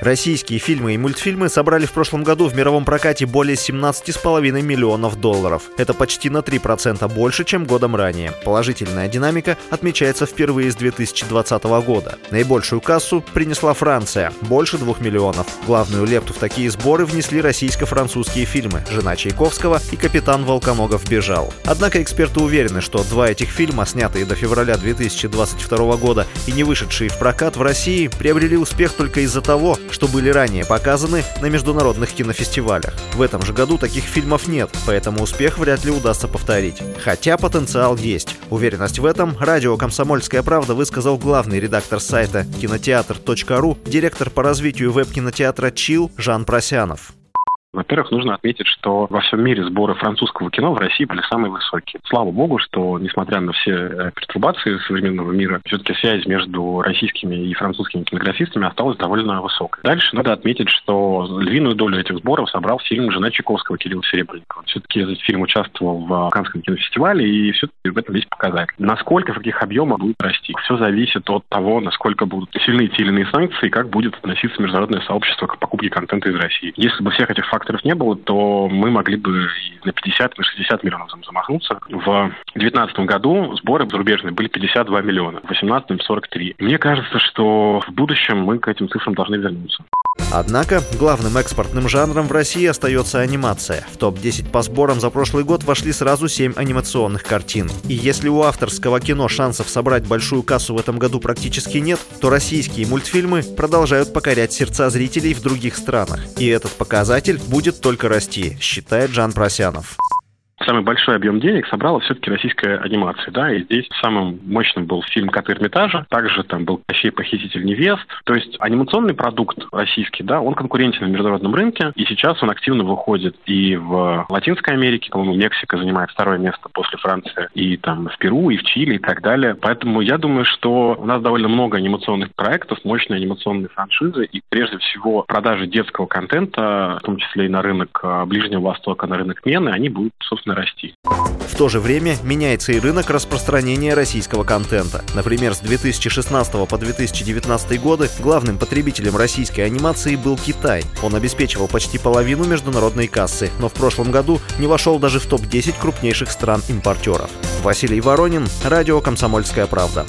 Российские фильмы и мультфильмы собрали в прошлом году в мировом прокате более 17,5 миллионов долларов. Это почти на 3% больше, чем годом ранее. Положительная динамика отмечается впервые с 2020 года. Наибольшую кассу принесла Франция – больше 2 миллионов. Главную лепту в такие сборы внесли российско-французские фильмы «Жена Чайковского» и «Капитан Волконогов бежал». Однако эксперты уверены, что два этих фильма, снятые до февраля 2022 года и не вышедшие в прокат в России, приобрели успех только из-за того, что были ранее показаны на международных кинофестивалях. В этом же году таких фильмов нет, поэтому успех вряд ли удастся повторить. Хотя потенциал есть. Уверенность в этом радио «Комсомольская правда» высказал главный редактор сайта кинотеатр.ру, директор по развитию веб-кинотеатра «Чил» Жан Просянов. Во-первых, нужно отметить, что во всем мире сборы французского кино в России были самые высокие. Слава богу, что, несмотря на все э, пертурбации современного мира, все-таки связь между российскими и французскими кинографистами осталась довольно высокой. Дальше надо отметить, что львиную долю этих сборов собрал фильм «Жена Чайковского» Кирилла Серебренникова. Все-таки этот фильм участвовал в Каннском кинофестивале, и все-таки в этом весь показатель. Насколько, в каких объемах будет расти? Все зависит от того, насколько будут сильны те или иные санкции, и как будет относиться международное сообщество к покупке контента из России. Если бы всех этих факторов факторов не было, то мы могли бы на 50, на 60 миллионов замахнуться. В 2019 году сборы зарубежные были 52 миллиона, в 2018 43. Мне кажется, что в будущем мы к этим цифрам должны вернуться. Однако главным экспортным жанром в России остается анимация. В топ-10 по сборам за прошлый год вошли сразу 7 анимационных картин. И если у авторского кино шансов собрать большую кассу в этом году практически нет, то российские мультфильмы продолжают покорять сердца зрителей в других странах. И этот показатель будет только расти, считает Жан Просянов самый большой объем денег собрала все-таки российская анимация, да, и здесь самым мощным был фильм «Коты Эрмитажа», также там был «Кощей похититель невест», то есть анимационный продукт российский, да, он конкурентен на международном рынке, и сейчас он активно выходит и в Латинской Америке, по-моему, Мексика занимает второе место после Франции, и там в Перу, и в Чили, и так далее, поэтому я думаю, что у нас довольно много анимационных проектов, мощные анимационные франшизы, и прежде всего продажи детского контента, в том числе и на рынок а, Ближнего Востока, на рынок Мены, они будут, собственно, собственно, расти. В то же время меняется и рынок распространения российского контента. Например, с 2016 по 2019 годы главным потребителем российской анимации был Китай. Он обеспечивал почти половину международной кассы, но в прошлом году не вошел даже в топ-10 крупнейших стран-импортеров. Василий Воронин, радио «Комсомольская правда».